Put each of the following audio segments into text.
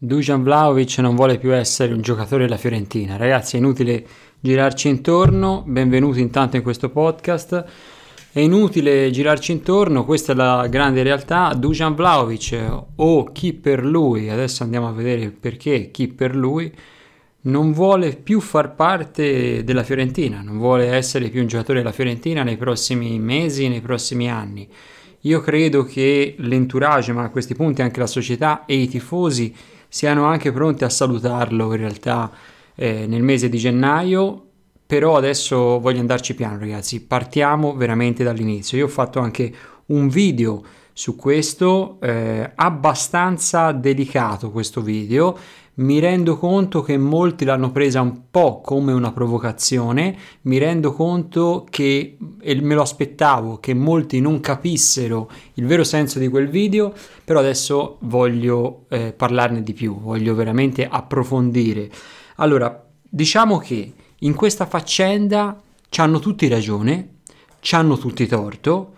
Dujan Vlaovic non vuole più essere un giocatore della Fiorentina. Ragazzi, è inutile girarci intorno. Benvenuti intanto in questo podcast. È inutile girarci intorno, questa è la grande realtà. Dujan Vlaovic o chi per lui, adesso andiamo a vedere perché chi per lui non vuole più far parte della Fiorentina, non vuole essere più un giocatore della Fiorentina nei prossimi mesi, nei prossimi anni. Io credo che l'entourage, ma a questi punti anche la società e i tifosi siano anche pronti a salutarlo in realtà eh, nel mese di gennaio. Però adesso voglio andarci piano, ragazzi. Partiamo veramente dall'inizio. Io ho fatto anche un video su questo, eh, abbastanza delicato questo video mi rendo conto che molti l'hanno presa un po' come una provocazione, mi rendo conto che, e me lo aspettavo, che molti non capissero il vero senso di quel video, però adesso voglio eh, parlarne di più, voglio veramente approfondire. Allora, diciamo che in questa faccenda ci hanno tutti ragione, ci hanno tutti torto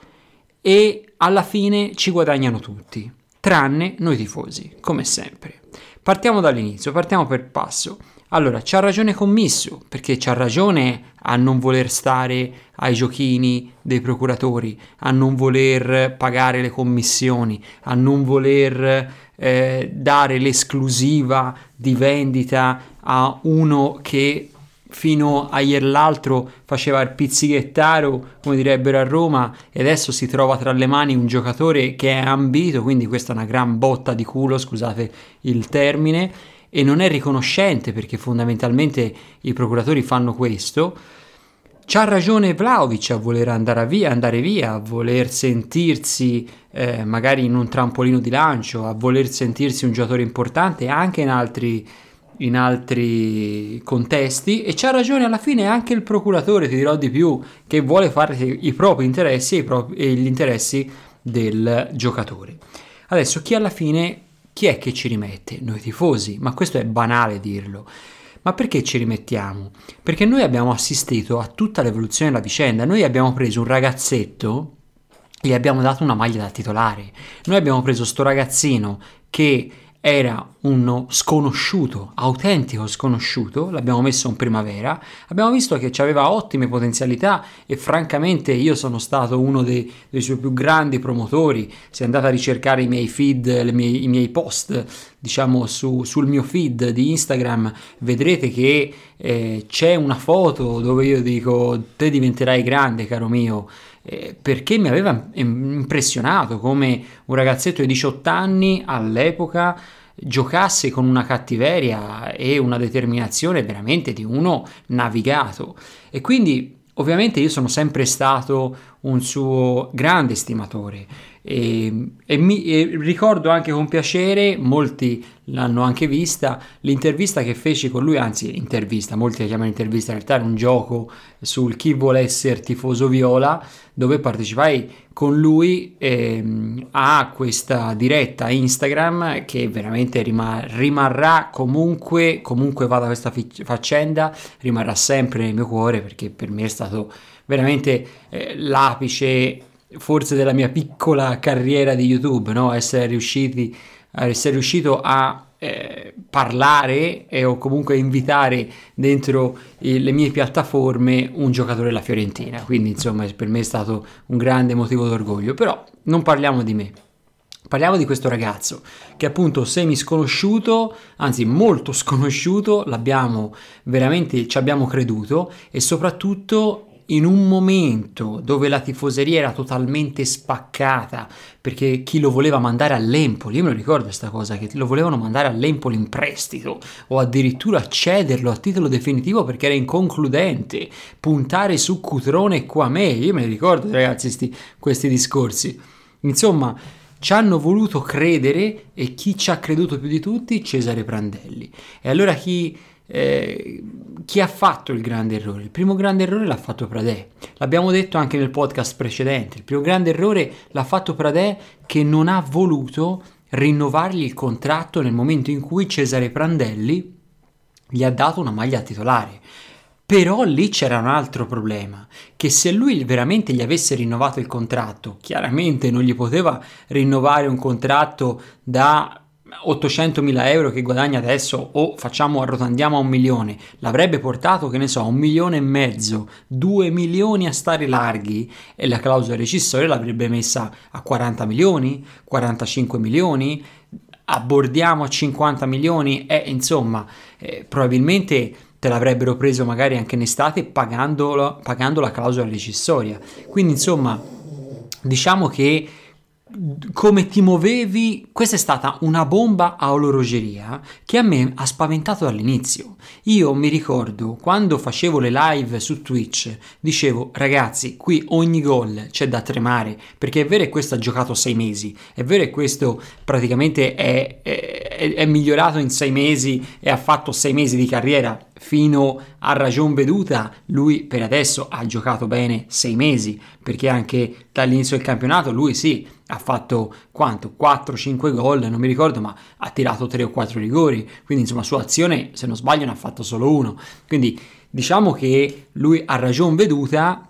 e alla fine ci guadagnano tutti, tranne noi tifosi, come sempre. Partiamo dall'inizio, partiamo per passo. Allora, c'ha ragione Commisso, perché c'ha ragione a non voler stare ai giochini dei procuratori, a non voler pagare le commissioni, a non voler eh, dare l'esclusiva di vendita a uno che fino a ieri l'altro faceva il pizzichettaro, come direbbero a Roma, e adesso si trova tra le mani un giocatore che è ambito, quindi questa è una gran botta di culo, scusate il termine, e non è riconoscente perché fondamentalmente i procuratori fanno questo. C'ha ragione Vlaovic a voler andare via, andare via, a voler sentirsi eh, magari in un trampolino di lancio, a voler sentirsi un giocatore importante anche in altri in altri contesti e c'ha ragione alla fine anche il procuratore, ti dirò di più, che vuole fare i propri interessi e, i propri, e gli interessi del giocatore. Adesso chi alla fine, chi è che ci rimette? Noi tifosi, ma questo è banale dirlo. Ma perché ci rimettiamo? Perché noi abbiamo assistito a tutta l'evoluzione della vicenda, noi abbiamo preso un ragazzetto gli abbiamo dato una maglia da titolare. Noi abbiamo preso sto ragazzino che era uno sconosciuto, autentico sconosciuto, l'abbiamo messo in primavera, abbiamo visto che aveva ottime potenzialità e francamente io sono stato uno dei, dei suoi più grandi promotori, se andate a ricercare i miei feed, mie, i miei post, diciamo su, sul mio feed di Instagram, vedrete che eh, c'è una foto dove io dico te diventerai grande caro mio, eh, perché mi aveva impressionato come un ragazzetto di 18 anni all'epoca giocasse con una cattiveria e una determinazione veramente di uno navigato. E quindi ovviamente io sono sempre stato un suo grande stimatore e, e, mi, e ricordo anche con piacere, molti l'hanno anche vista, l'intervista che feci con lui, anzi intervista, molti la chiamano intervista, in realtà era un gioco sul chi vuole essere tifoso viola, dove partecipai con lui ehm, a questa diretta Instagram che veramente rimar- rimarrà comunque, comunque vada questa fi- faccenda, rimarrà sempre nel mio cuore perché per me è stato veramente eh, l'apice forse della mia piccola carriera di YouTube, no? essere, riusciti, essere riuscito a eh, parlare e, o comunque invitare dentro eh, le mie piattaforme un giocatore della Fiorentina. Quindi, insomma, per me è stato un grande motivo d'orgoglio. Però non parliamo di me. Parliamo di questo ragazzo che appunto semi sconosciuto, anzi molto sconosciuto, l'abbiamo veramente ci abbiamo creduto e soprattutto in un momento dove la tifoseria era totalmente spaccata perché chi lo voleva mandare all'Empoli, io me lo ricordo questa cosa, che lo volevano mandare all'Empoli in prestito o addirittura cederlo a titolo definitivo perché era inconcludente, puntare su Cutrone e Quame, io me li ricordo ragazzi sti, questi discorsi. Insomma, ci hanno voluto credere e chi ci ha creduto più di tutti? Cesare Prandelli. E allora chi eh, chi ha fatto il grande errore? Il primo grande errore l'ha fatto Pradè. L'abbiamo detto anche nel podcast precedente. Il primo grande errore l'ha fatto Pradè che non ha voluto rinnovargli il contratto nel momento in cui Cesare Prandelli gli ha dato una maglia titolare. Però lì c'era un altro problema, che se lui veramente gli avesse rinnovato il contratto, chiaramente non gli poteva rinnovare un contratto da 800.000 euro che guadagna adesso o facciamo arrotondiamo a un milione, l'avrebbe portato, che ne so, un milione e mezzo, due milioni a stare larghi e la clausola rescissoria l'avrebbe messa a 40 milioni, 45 milioni, abbordiamo a 50 milioni e insomma eh, probabilmente te l'avrebbero preso magari anche in estate pagando, la clausola rescissoria. Quindi insomma diciamo che come ti muovevi, questa è stata una bomba a orologeria che a me ha spaventato dall'inizio. Io mi ricordo quando facevo le live su Twitch, dicevo ragazzi, qui ogni gol c'è da tremare, perché è vero che questo ha giocato sei mesi, è vero che questo praticamente è, è, è migliorato in sei mesi e ha fatto sei mesi di carriera fino a ragion veduta, lui per adesso ha giocato bene sei mesi, perché anche dall'inizio del campionato lui sì, ha fatto quanto? 4-5 gol, non mi ricordo, ma ha tirato 3 o 4 rigori, quindi insomma sua azione, se non sbaglio, ne ha fatto solo uno. Quindi diciamo che lui a ragion veduta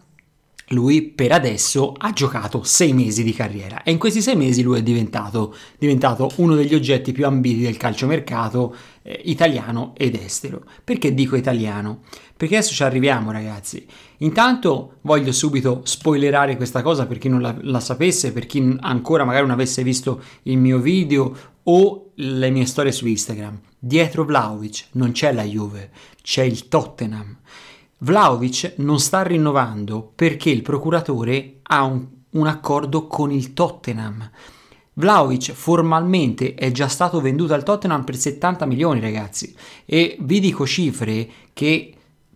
lui per adesso ha giocato sei mesi di carriera e in questi sei mesi lui è diventato, diventato uno degli oggetti più ambiti del calciomercato eh, italiano ed estero. Perché dico italiano? Perché adesso ci arriviamo ragazzi. Intanto voglio subito spoilerare questa cosa per chi non la, la sapesse, per chi ancora magari non avesse visto il mio video o le mie storie su Instagram. Dietro Vlaovic non c'è la Juve, c'è il Tottenham. Vlaovic non sta rinnovando perché il procuratore ha un, un accordo con il Tottenham. Vlaovic formalmente è già stato venduto al Tottenham per 70 milioni, ragazzi, e vi dico cifre che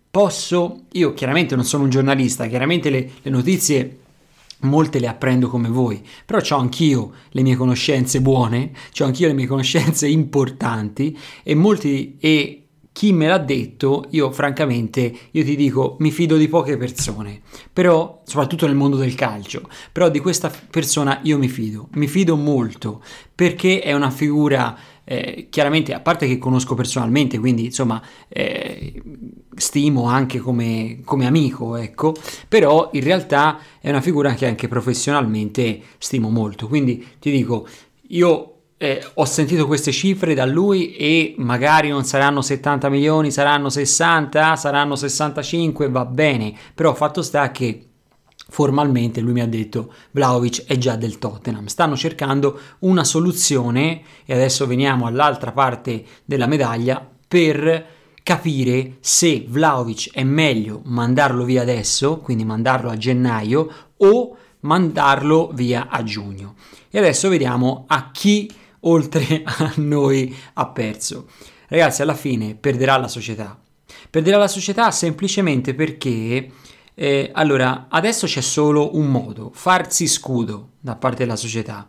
posso, io chiaramente non sono un giornalista, chiaramente le, le notizie molte le apprendo come voi, però ho anch'io le mie conoscenze buone, ho anch'io le mie conoscenze importanti e molti e chi me l'ha detto, io francamente, io ti dico, mi fido di poche persone, però, soprattutto nel mondo del calcio, però di questa persona io mi fido, mi fido molto, perché è una figura, eh, chiaramente, a parte che conosco personalmente, quindi insomma, eh, stimo anche come, come amico, ecco, però in realtà è una figura che anche professionalmente stimo molto, quindi ti dico, io eh, ho sentito queste cifre da lui e magari non saranno 70 milioni, saranno 60, saranno 65, va bene, però fatto sta che formalmente lui mi ha detto Vlaovic è già del Tottenham, stanno cercando una soluzione e adesso veniamo all'altra parte della medaglia per capire se Vlaovic è meglio mandarlo via adesso, quindi mandarlo a gennaio o mandarlo via a giugno. E adesso vediamo a chi oltre a noi ha perso. Ragazzi, alla fine perderà la società. Perderà la società semplicemente perché eh, allora adesso c'è solo un modo, farsi scudo da parte della società.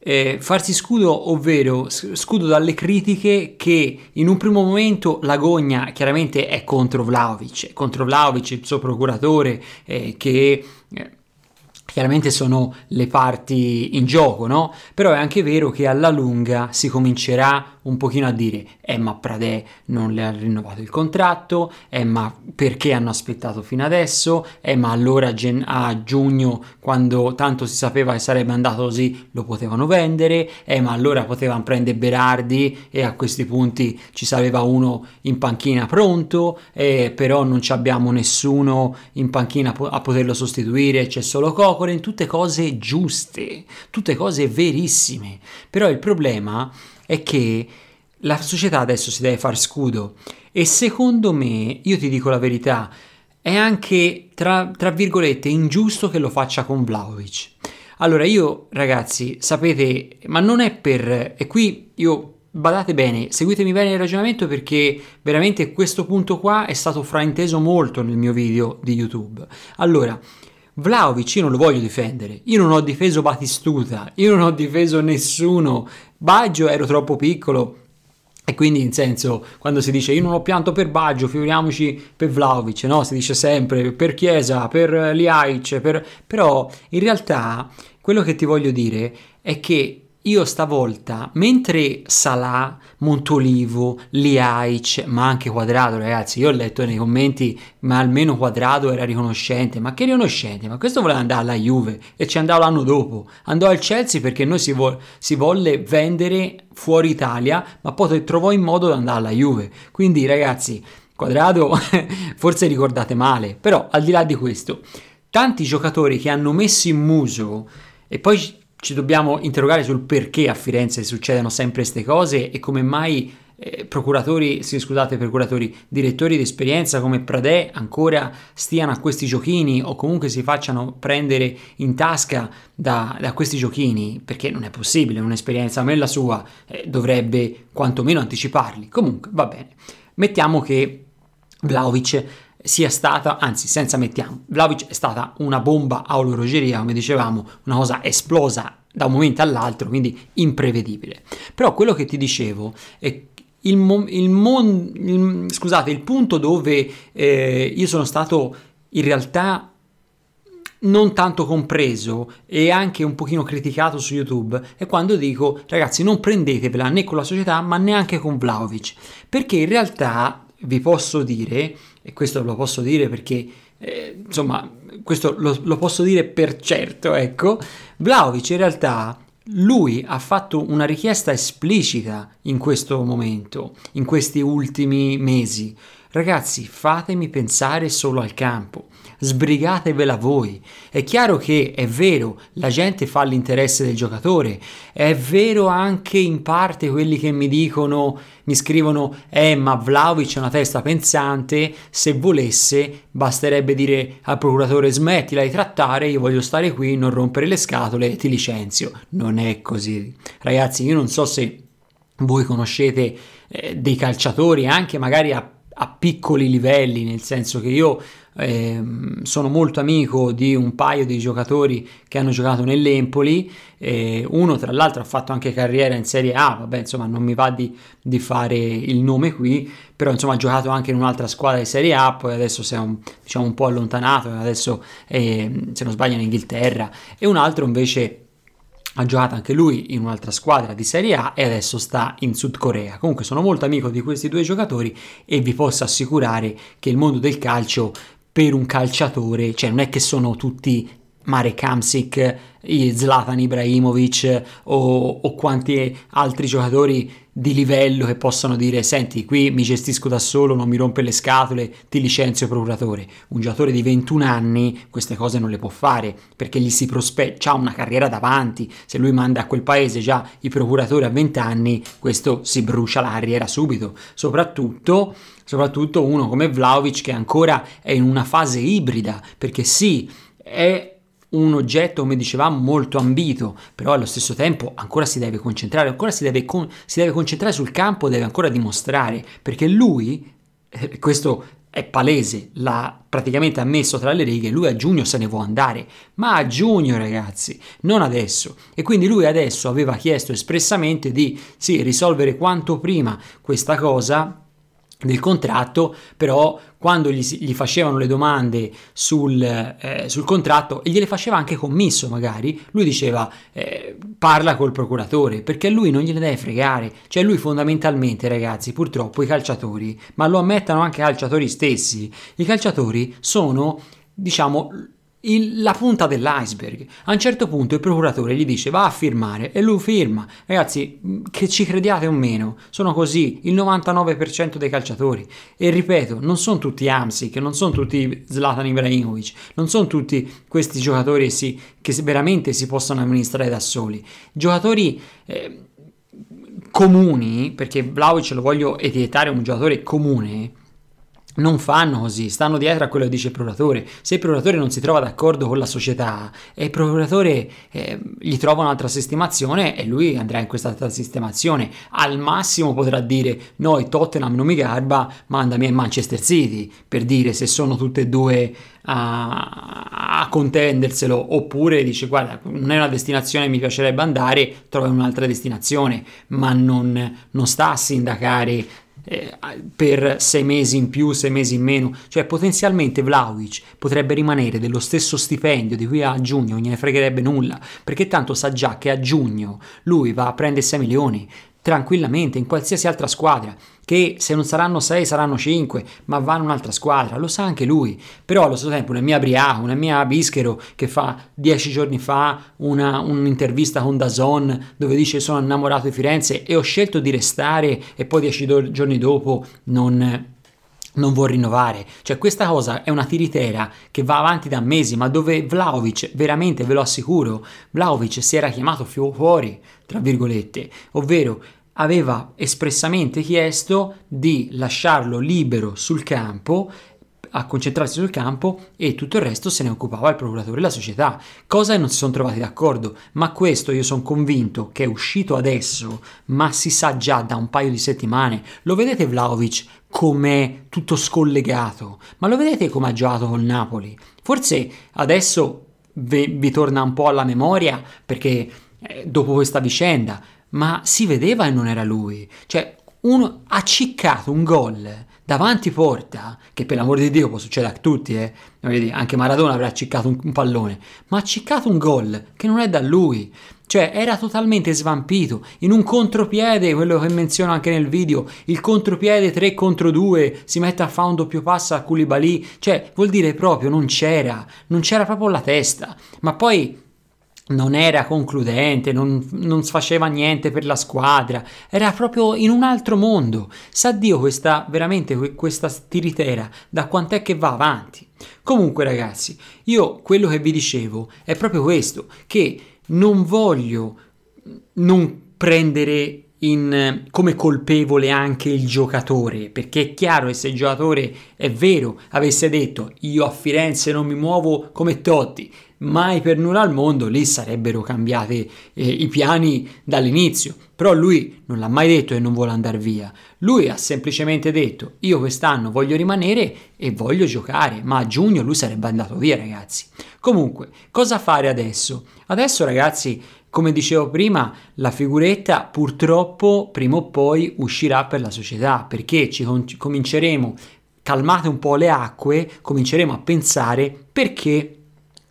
Eh, farsi scudo, ovvero scudo dalle critiche che in un primo momento la gogna chiaramente è contro Vlaovic, contro Vlaovic, il suo procuratore, eh, che eh, chiaramente sono le parti in gioco, no? Però è anche vero che alla lunga si comincerà un pochino a dire eh ma Pradè non le ha rinnovato il contratto, eh ma perché hanno aspettato fino adesso, eh ma allora gen- a giugno quando tanto si sapeva che sarebbe andato così lo potevano vendere, eh ma allora potevano prendere Berardi e a questi punti ci sapeva uno in panchina pronto, eh, però non abbiamo nessuno in panchina a poterlo sostituire, c'è solo Cocoren, tutte cose giuste, tutte cose verissime, però il problema è che la società adesso si deve far scudo e secondo me, io ti dico la verità, è anche tra, tra virgolette ingiusto che lo faccia con Vlaovic. Allora io ragazzi, sapete, ma non è per... e qui io badate bene, seguitemi bene il ragionamento perché veramente questo punto qua è stato frainteso molto nel mio video di YouTube. Allora, Vlaovic io non lo voglio difendere, io non ho difeso Batistuta, io non ho difeso nessuno, Baggio ero troppo piccolo e quindi in senso quando si dice io non ho pianto per Baggio, figuriamoci per Vlaovic, no? Si dice sempre per Chiesa, per Liaic, per... però in realtà quello che ti voglio dire è che io stavolta, mentre Salah, Montolivo, Liaic, ma anche Quadrado, ragazzi, io ho letto nei commenti, ma almeno Quadrado era riconoscente, ma che riconoscente? Ma questo voleva andare alla Juve e ci andava l'anno dopo, andò al Chelsea perché noi si, vo- si volle vendere fuori Italia, ma poi trovò in modo di andare alla Juve. Quindi ragazzi, Quadrado forse ricordate male, però al di là di questo, tanti giocatori che hanno messo in muso e poi ci dobbiamo interrogare sul perché a Firenze succedono sempre queste cose e come mai eh, procuratori, sì, scusate, procuratori, direttori di esperienza come Pradè ancora stiano a questi giochini o comunque si facciano prendere in tasca da, da questi giochini, perché non è possibile, un'esperienza come la sua eh, dovrebbe quantomeno anticiparli. Comunque, va bene. Mettiamo che Vlaovic sia stata, anzi senza mettiamo, Vlaovic è stata una bomba a orologeria, come dicevamo, una cosa esplosa da un momento all'altro, quindi imprevedibile. Però quello che ti dicevo è il, mo- il, mon- il, scusate, il punto dove eh, io sono stato in realtà non tanto compreso e anche un pochino criticato su YouTube è quando dico ragazzi non prendetevela né con la società ma neanche con Vlaovic perché in realtà vi posso dire e questo lo posso dire perché eh, insomma questo lo, lo, posso dire per certo ecco. Vlaovic in realtà lui ha fatto una richiesta esplicita in questo momento in questi ultimi mesi ragazzi fatemi pensare solo al campo sbrigatevela voi. È chiaro che è vero, la gente fa l'interesse del giocatore, è vero anche in parte quelli che mi dicono, mi scrivono, eh ma Vlaovic è una testa pensante, se volesse basterebbe dire al procuratore smettila di trattare, io voglio stare qui, non rompere le scatole e ti licenzio. Non è così. Ragazzi, io non so se voi conoscete eh, dei calciatori anche magari a a piccoli livelli, nel senso che io eh, sono molto amico di un paio di giocatori che hanno giocato nell'Empoli, eh, uno tra l'altro ha fatto anche carriera in Serie A, vabbè insomma non mi va di, di, fare il nome qui, però insomma ha giocato anche in un'altra squadra di Serie A, poi adesso si è un, diciamo, un po' allontanato, adesso è, se non sbaglio in Inghilterra, e un altro invece ha giocato anche lui in un'altra squadra di Serie A e adesso sta in Sud Corea. Comunque sono molto amico di questi due giocatori e vi posso assicurare che il mondo del calcio per un calciatore, cioè non è che sono tutti Marek Kamsik, Zlatan Ibrahimovic o, o, quanti altri giocatori di livello che possono dire senti qui mi gestisco da solo, non mi rompe le scatole, ti licenzio procuratore. Un giocatore di 21 anni queste cose non le può fare perché gli si prospetta, ha una carriera davanti, se lui manda a quel paese già i procuratori a 20 anni questo si brucia la carriera subito, soprattutto, soprattutto uno come Vlaovic che ancora è in una fase ibrida perché sì, è un oggetto, come dicevamo, molto ambito, però allo stesso tempo ancora si deve concentrare, ancora si deve, con, si deve concentrare sul campo, deve ancora dimostrare, perché lui, eh, questo è palese, l'ha praticamente ammesso tra le righe, lui a giugno se ne vuole andare, ma a giugno ragazzi, non adesso. E quindi lui adesso aveva chiesto espressamente di sì, risolvere quanto prima questa cosa del contratto, però quando gli, gli facevano le domande sul, eh, sul, contratto e gliele faceva anche commisso magari, lui diceva eh, parla col procuratore perché lui non gliene deve fregare, cioè lui fondamentalmente ragazzi purtroppo i calciatori, ma lo ammettono anche i calciatori stessi, i calciatori sono diciamo il, la punta dell'iceberg. A un certo punto il procuratore gli dice va a firmare e lui firma. Ragazzi, che ci crediate o meno, sono così il 99% dei calciatori. E ripeto, non sono tutti Amsic, non sono tutti Zlatan Ibrahimovic, non sono tutti questi giocatori sì, che veramente si possono amministrare da soli. Giocatori... Eh, comuni, perché Vlaovic lo voglio etichettare un giocatore comune, non fanno così, stanno dietro a quello che dice il procuratore. Se il procuratore non si trova d'accordo con la società e il procuratore eh, gli trova un'altra sistemazione e lui andrà in questa altra sistemazione, al massimo potrà dire no, il Tottenham non mi garba, mandami a Manchester City, per dire se sono tutte e due a, a contenderselo, oppure dice guarda, non è una destinazione che mi piacerebbe andare, trova un'altra destinazione, ma non, non sta a sindacare eh, per sei mesi in più, sei mesi in meno, cioè potenzialmente Vlaovic potrebbe rimanere dello stesso stipendio di qui a giugno, non gliene fregherebbe nulla, perché tanto sa già che a giugno lui va a prendere 6 milioni, tranquillamente in qualsiasi altra squadra, che se non saranno 6 saranno 5, ma vanno un'altra squadra, lo sa anche lui. Però allo stesso tempo una mia Brià, una mia Bischero che fa 10 giorni fa una, un'intervista con Dazon dove dice sono innamorato di Firenze e ho scelto di restare e poi 10 giorni dopo non non vuol rinnovare. Cioè questa cosa è una tiritera che va avanti da mesi, ma dove Vlaovic, veramente ve lo assicuro, Vlaovic si era chiamato fuori, tra virgolette, ovvero aveva espressamente chiesto di lasciarlo libero sul campo a concentrarsi sul campo e tutto il resto se ne occupava il procuratore della società, cosa che non si sono trovati d'accordo, ma questo io sono convinto che è uscito adesso, ma si sa già da un paio di settimane. Lo vedete Vlaovic come tutto scollegato, ma lo vedete come ha giocato col Napoli? Forse adesso vi, vi torna un po' alla memoria perché eh, dopo questa vicenda, ma si vedeva e non era lui. Cioè, uno ha ciccato un gol davanti porta, che per l'amor di Dio può succedere a tutti, eh. anche Maradona avrà ciccato un, un pallone, ma ha ciccato un gol che non è da lui. Cioè era totalmente svampito, in un contropiede, quello che menziono anche nel video, il contropiede 3 contro 2, si mette a fare un doppio passo a Koulibaly, cioè vuol dire proprio non c'era, non c'era proprio la testa, ma poi non era concludente, non, non faceva niente per la squadra, era proprio in un altro mondo. Sa Dio questa, veramente questa tiritera, da quant'è che va avanti. Comunque ragazzi, io quello che vi dicevo è proprio questo, che non voglio non prendere in, come colpevole anche il giocatore, perché è chiaro che se il giocatore è vero avesse detto io a Firenze non mi muovo come Totti, mai per nulla al mondo lì sarebbero cambiati eh, i piani dall'inizio. Però lui non l'ha mai detto e non vuole andare via. Lui ha semplicemente detto io quest'anno voglio rimanere e voglio giocare, ma a giugno lui sarebbe andato via ragazzi. Comunque, cosa fare adesso? Adesso ragazzi, come dicevo prima, la figuretta purtroppo prima o poi uscirà per la società perché ci com- cominceremo, calmate un po' le acque, cominceremo a pensare perché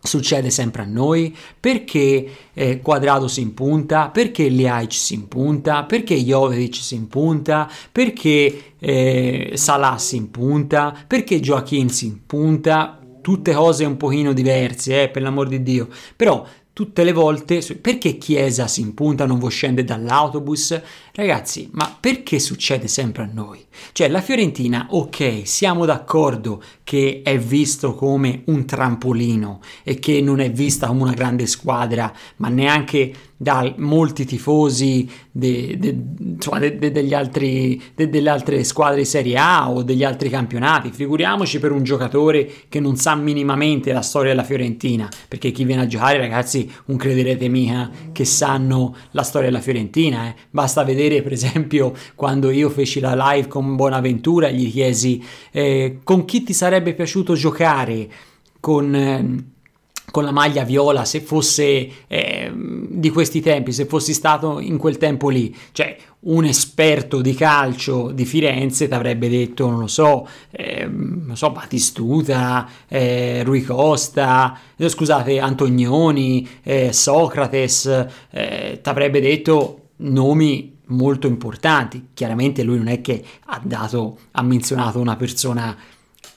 succede sempre a noi, perché eh, Quadrado si impunta, perché Liaic si impunta, perché Jovetic si impunta, perché eh, Salah si impunta, perché Joaquin si impunta, tutte cose un pochino diverse, eh, per l'amor di Dio, però tutte le volte perché Chiesa si impunta, non vuoi scendere dall'autobus? Ragazzi, ma perché succede sempre a noi? Cioè, la Fiorentina, ok, siamo d'accordo che è visto come un trampolino e che non è vista come una grande squadra, ma neanche da molti tifosi de, de, de, altri, delle altre squadre di Serie A o degli altri campionati. Figuriamoci per un giocatore che non sa minimamente la storia della Fiorentina, perché chi viene a giocare, ragazzi, un crederete mica che sanno la storia della Fiorentina. Eh. Basta vedere, per esempio, quando io feci la live con Bonaventura, gli chiesi eh, con chi ti sarebbe piaciuto giocare? Con... Eh, con la maglia viola se fosse eh, di questi tempi, se fossi stato in quel tempo lì, cioè un esperto di calcio di Firenze ti avrebbe detto, non lo so, eh, non so, Batistuta, eh, Rui Costa, eh, scusate, Antonioni, eh, Socrates, eh, ti avrebbe detto nomi molto importanti. Chiaramente lui non è che ha dato, ha menzionato una persona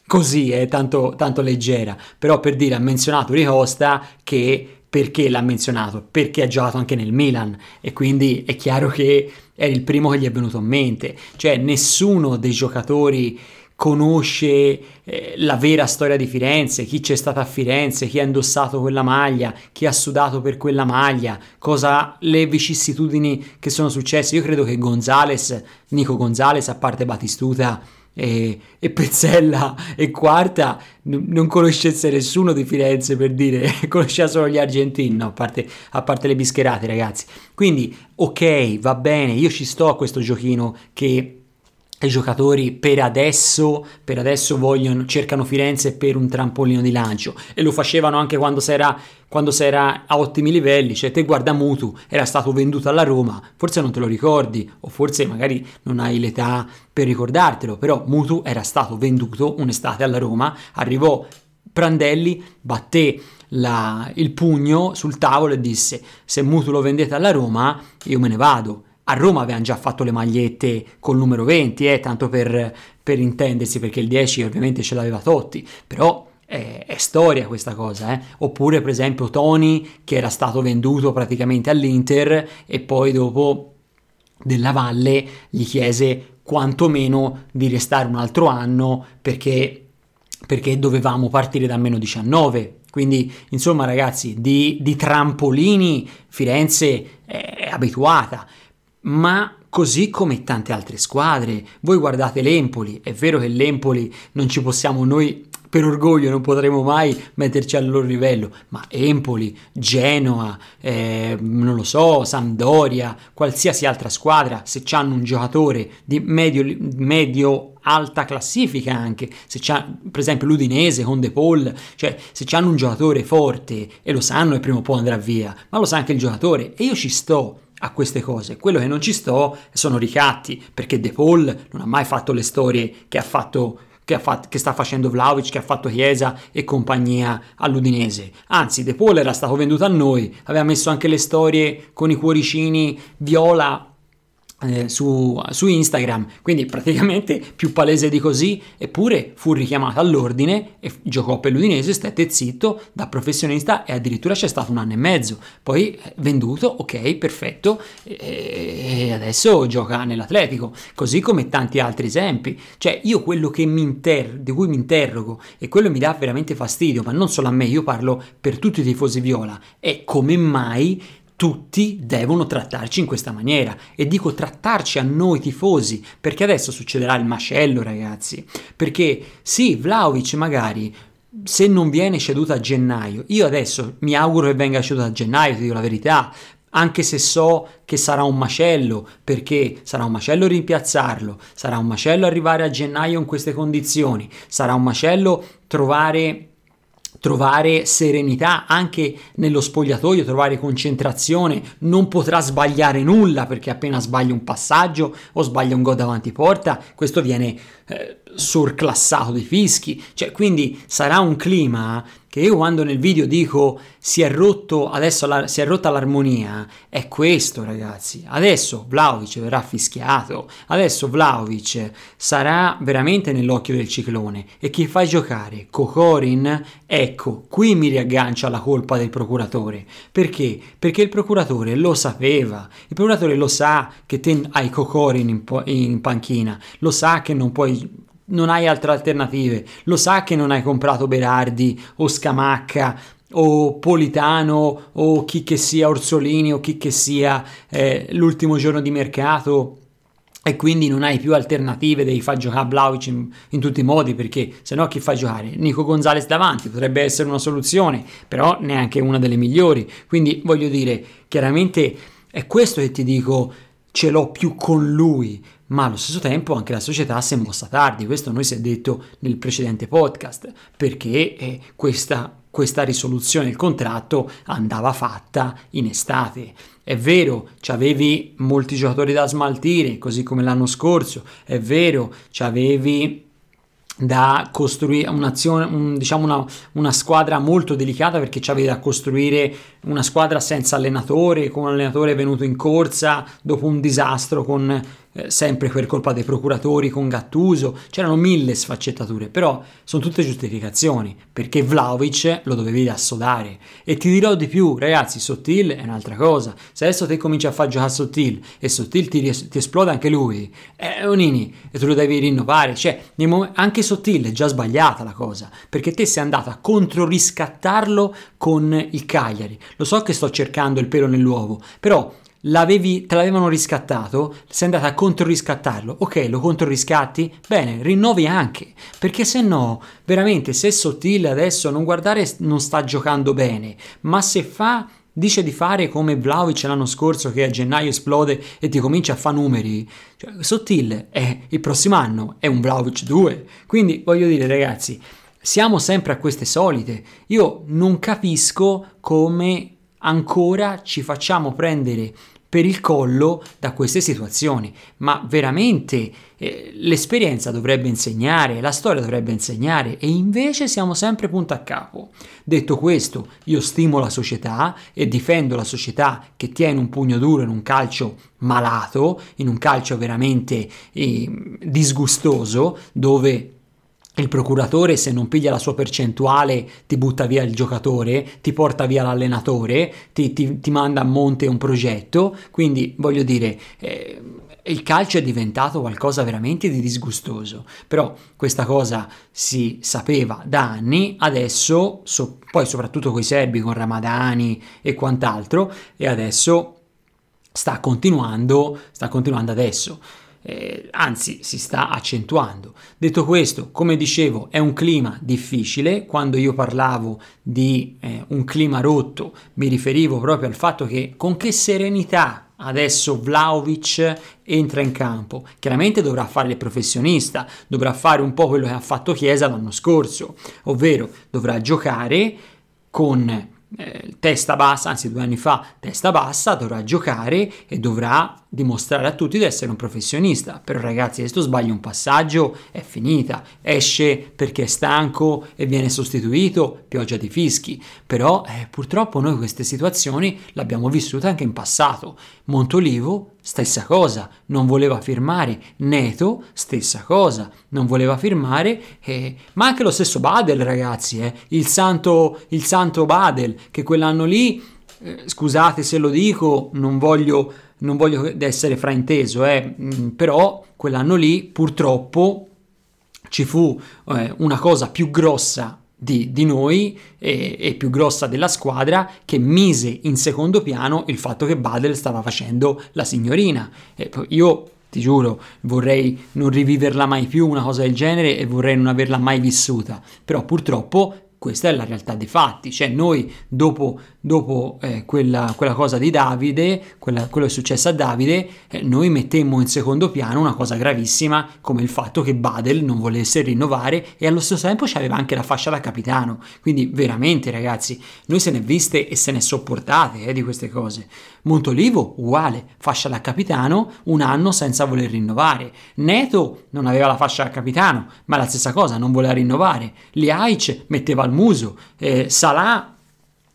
così, è tanto, tanto leggera, però per dire ha menzionato Ricosta che perché l'ha menzionato? Perché ha giocato anche nel Milan e quindi è chiaro che è il primo che gli è venuto in mente, cioè nessuno dei giocatori conosce eh, la vera storia di Firenze, chi c'è stato a Firenze, chi ha indossato quella maglia, chi ha sudato per quella maglia, cosa le vicissitudini che sono successe. Io credo che Gonzales, Nico Gonzales, a parte Batistuta, e, e Pezzella e Quarta n- non conoscesse nessuno di Firenze per dire, conosceva solo gli argentini, no, a parte, a parte le bischerate ragazzi. Quindi ok, va bene, io ci sto a questo giochino che i giocatori per adesso, per adesso vogliono, cercano Firenze per un trampolino di lancio. E lo facevano anche quando si era, a ottimi livelli, cioè te guarda Mutu, era stato venduto alla Roma, forse non te lo ricordi o forse magari non hai l'età per ricordartelo, però Mutu era stato venduto un'estate alla Roma, arrivò Prandelli, batté la, il pugno sul tavolo e disse se Mutu lo vendete alla Roma io me ne vado a Roma avevano già fatto le magliette col numero 20, eh, tanto per, per intendersi, perché il 10 ovviamente ce l'aveva Totti, però è, è, storia questa cosa, eh? oppure per esempio Tony che era stato venduto praticamente all'Inter e poi dopo della Valle gli chiese quantomeno di restare un altro anno perché, perché dovevamo partire da meno 19. Quindi, insomma, ragazzi, di, di trampolini Firenze è abituata ma così come tante altre squadre. Voi guardate l'Empoli, è vero che l'Empoli non ci possiamo noi per orgoglio non potremo mai metterci al loro livello, ma Empoli, Genoa, eh, non lo so, Sampdoria, qualsiasi altra squadra, se hanno un giocatore di medio, medio alta classifica anche, se c'ha per esempio l'Udinese con De Paul, cioè se hanno un giocatore forte e lo sanno e prima o poi andrà via, ma lo sa anche il giocatore e io ci sto a queste cose. Quello che non ci sto sono ricatti, perché De Paul non ha mai fatto le storie che ha fatto che, fatto, che, sta facendo Vlaovic, che ha fatto Chiesa e compagnia all'Udinese. Anzi, De Paul era stato venduto a noi, aveva messo anche le storie con i cuoricini viola eh, su, su, Instagram, quindi praticamente più palese di così, eppure fu richiamato all'ordine e giocò per l'Udinese, stette zitto da professionista e addirittura c'è stato un anno e mezzo, poi eh, venduto, ok, perfetto, e, e adesso gioca nell'Atletico, così come tanti altri esempi. Cioè io quello che mi inter- di cui mi interrogo e quello mi dà veramente fastidio, ma non solo a me, io parlo per tutti i tifosi viola, è come mai tutti devono trattarci in questa maniera. E dico trattarci a noi tifosi perché adesso succederà il macello ragazzi. Perché sì Vlaovic magari se non viene ceduto a gennaio io adesso mi auguro che venga ceduto a gennaio ti dico la verità anche se so che sarà un macello, perché sarà un macello rimpiazzarlo, sarà un macello arrivare a gennaio in queste condizioni, sarà un macello trovare trovare serenità anche nello spogliatoio, trovare concentrazione, non potrà sbagliare nulla perché appena sbaglia un passaggio o sbaglia un gol davanti porta, questo viene eh, surclassato di fischi, cioè quindi sarà un clima che io quando nel video dico si è rotto adesso la, si è rotta l'armonia è questo ragazzi. Adesso Vlaovic verrà fischiato. Adesso Vlaovic sarà veramente nell'occhio del ciclone. E chi fa giocare? Kokorin? Ecco qui mi riaggancia la colpa del procuratore. Perché? perché il procuratore lo sapeva. Il procuratore lo sa che te hai Kokorin in, in panchina. Lo sa che non puoi non hai altre alternative. Lo sa che non hai comprato Berardi o Scamacca o Politano o chi che sia Orsolini o chi che sia eh, l'ultimo giorno di mercato e quindi non hai più alternative, devi far giocare Vlaovic in, in, tutti i modi perché se no chi fa giocare? Nico Gonzalez davanti potrebbe essere una soluzione, però neanche una delle migliori. Quindi voglio dire, chiaramente è questo che ti dico, ce l'ho più con lui, ma allo stesso tempo anche la società si è mossa tardi, questo noi si è detto nel precedente podcast, perché eh, questa, questa risoluzione del contratto andava fatta in estate. È vero, avevi molti giocatori da smaltire, così come l'anno scorso, è vero, avevi da costruire un'azione, un, diciamo una, una, squadra molto delicata perché c'avevi da costruire una squadra senza allenatore, con un allenatore venuto in corsa dopo un disastro con eh, sempre per colpa dei procuratori con Gattuso, c'erano mille sfaccettature, però sono tutte giustificazioni, perché Vlaovic lo dovevi assodare. E ti dirò di più, ragazzi, Sottil è un'altra cosa. Se adesso te cominci a far giocare Sottil e Sottil ti, ti esplode anche lui, è Onini, e tu lo devi rinnovare. Cioè, anche Sottil è già sbagliata la cosa, perché te sei andato a controriscattarlo con il Cagliari. Lo so che sto cercando il pelo nell'uovo, però L'avevi, te l'avevano riscattato, sei andata a controriscattarlo, ok, lo controriscatti, bene, rinnovi anche, perché se no, veramente, se Sottile adesso non guardare non sta giocando bene, ma se fa dice di fare come Vlaovic l'anno scorso che a gennaio esplode e ti comincia a fare numeri, cioè, Sottile è il prossimo anno è un Vlaovic 2. Quindi voglio dire ragazzi, siamo sempre a queste solite. Io non capisco come ancora ci facciamo prendere per il collo da queste situazioni, ma veramente eh, l'esperienza dovrebbe insegnare, la storia dovrebbe insegnare e invece siamo sempre punto a capo. Detto questo, io stimo la società e difendo la società che tiene un pugno duro in un calcio malato, in un calcio veramente eh, disgustoso, dove il procuratore se non piglia la sua percentuale ti butta via il giocatore, ti porta via l'allenatore, ti, ti, ti manda a monte un progetto, quindi voglio dire... Eh, il calcio è diventato qualcosa veramente di disgustoso, però questa cosa si sapeva da anni, adesso, so, poi soprattutto con i serbi, con Ramadani e quant'altro, e adesso sta continuando, sta continuando adesso eh, anzi si sta accentuando. Detto questo, come dicevo, è un clima difficile. Quando io parlavo di eh, un clima rotto, mi riferivo proprio al fatto che con che serenità adesso Vlaovic entra in campo. Chiaramente dovrà fare il professionista, dovrà fare un po' quello che ha fatto Chiesa l'anno scorso, ovvero dovrà giocare con eh, testa bassa, anzi due anni fa testa bassa, dovrà giocare e dovrà dimostrare a tutti di essere un professionista. Però ragazzi, se tu sbagli un passaggio è finita, esce perché è stanco e viene sostituito, pioggia di fischi. Però eh, purtroppo noi queste situazioni le abbiamo vissute anche in passato. Montolivo, stessa cosa, non voleva firmare. Neto, stessa cosa, non voleva firmare. Eh, ma anche lo stesso Badel, ragazzi, eh, il, santo, il santo Badel, che quell'anno lì, eh, scusate se lo dico, non voglio non voglio essere frainteso, eh, mm, però quell'anno lì purtroppo ci fu eh, una cosa più grossa di, di noi e, e, più grossa della squadra che mise in secondo piano il fatto che Badel stava facendo la signorina. E io ti giuro, vorrei non riviverla mai più una cosa del genere e vorrei non averla mai vissuta, però purtroppo questa è la realtà dei fatti, cioè noi dopo, dopo eh, quella, quella, cosa di Davide, quella, quello che è successo a Davide, eh, noi mettemmo in secondo piano una cosa gravissima come il fatto che Badel non volesse rinnovare e allo stesso tempo c'aveva anche la fascia da capitano, quindi veramente ragazzi, noi se ne viste e se ne sopportate eh, di queste cose. Montolivo uguale, fascia da capitano, un anno senza voler rinnovare. Neto non aveva la fascia da capitano, ma la stessa cosa, non voleva rinnovare. Liaic metteva al muso, eh, Salah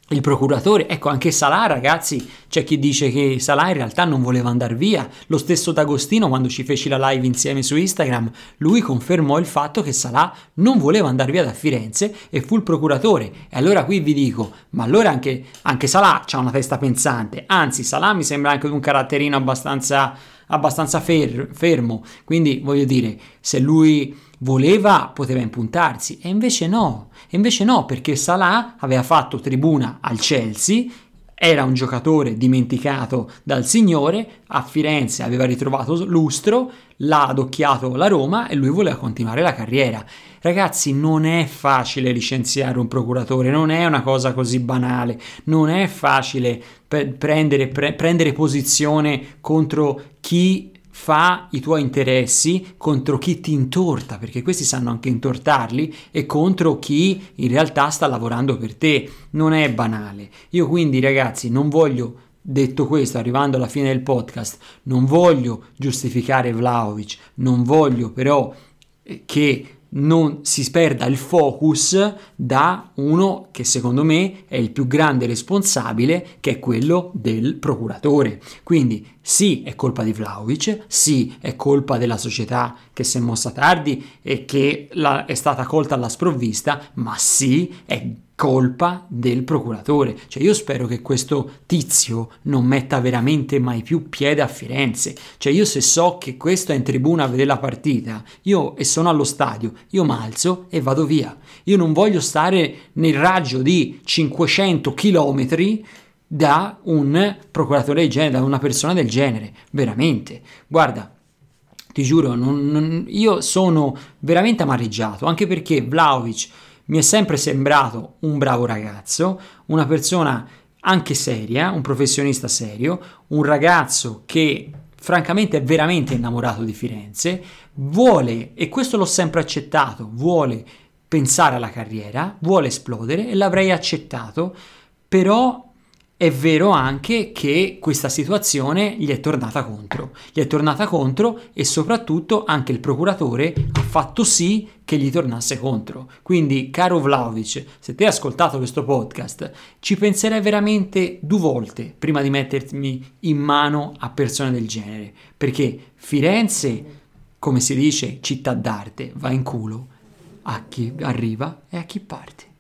il procuratore, ecco anche Salah ragazzi, c'è chi dice che Salah in realtà non voleva andare via, lo stesso D'Agostino quando ci feci la live insieme su Instagram, lui confermò il fatto che Salah non voleva andare via da Firenze e fu il procuratore. E allora qui vi dico, ma allora anche, anche Salah ha una testa pensante, anzi Salah mi sembra anche un caratterino abbastanza, abbastanza fer- fermo, quindi voglio dire, se lui voleva poteva impuntarsi e invece no, e invece no perché Salah aveva fatto tribuna al Chelsea, era un giocatore dimenticato dal Signore, a Firenze aveva ritrovato lustro, l'ha adocchiato la Roma e lui voleva continuare la carriera. Ragazzi, non è facile licenziare un procuratore, non è una cosa così banale, non è facile prendere, pre- prendere posizione contro chi fa i tuoi interessi contro chi ti intorta, perché questi sanno anche intortarli, e contro chi in realtà sta lavorando per te. Non è banale. Io quindi ragazzi non voglio Detto questo, arrivando alla fine del podcast, non voglio giustificare Vlaovic, non voglio però eh, che non si perda il focus da uno che secondo me è il più grande responsabile, che è quello del procuratore. Quindi sì, è colpa di Vlaovic, sì, è colpa della società che si è mossa tardi e che la, è stata colta alla sprovvista, ma sì, è colpa del procuratore. Cioè io spero che questo tizio non metta veramente mai più piede a Firenze. Cioè io se so che questo è in tribuna a vedere la partita, io e sono allo stadio, io m'alzo e vado via. Io non voglio stare nel raggio di 500 chilometri da un procuratore del genere, da una persona del genere, veramente. Guarda, ti giuro, non, non, io sono veramente amareggiato, anche perché Vlaovic mi è sempre sembrato un bravo ragazzo, una persona anche seria, un professionista serio, un ragazzo che francamente è veramente innamorato di Firenze, vuole, e questo l'ho sempre accettato, vuole pensare alla carriera, vuole esplodere e l'avrei accettato, però è vero anche che questa situazione gli è tornata contro, gli è tornata contro e soprattutto anche il procuratore ha fatto sì che gli tornasse contro. Quindi, caro Vlaovic, se te hai ascoltato questo podcast, ci penserei veramente due volte prima di mettermi in mano a persone del genere, perché Firenze, come si dice, città d'arte, va in culo a chi arriva e a chi parte.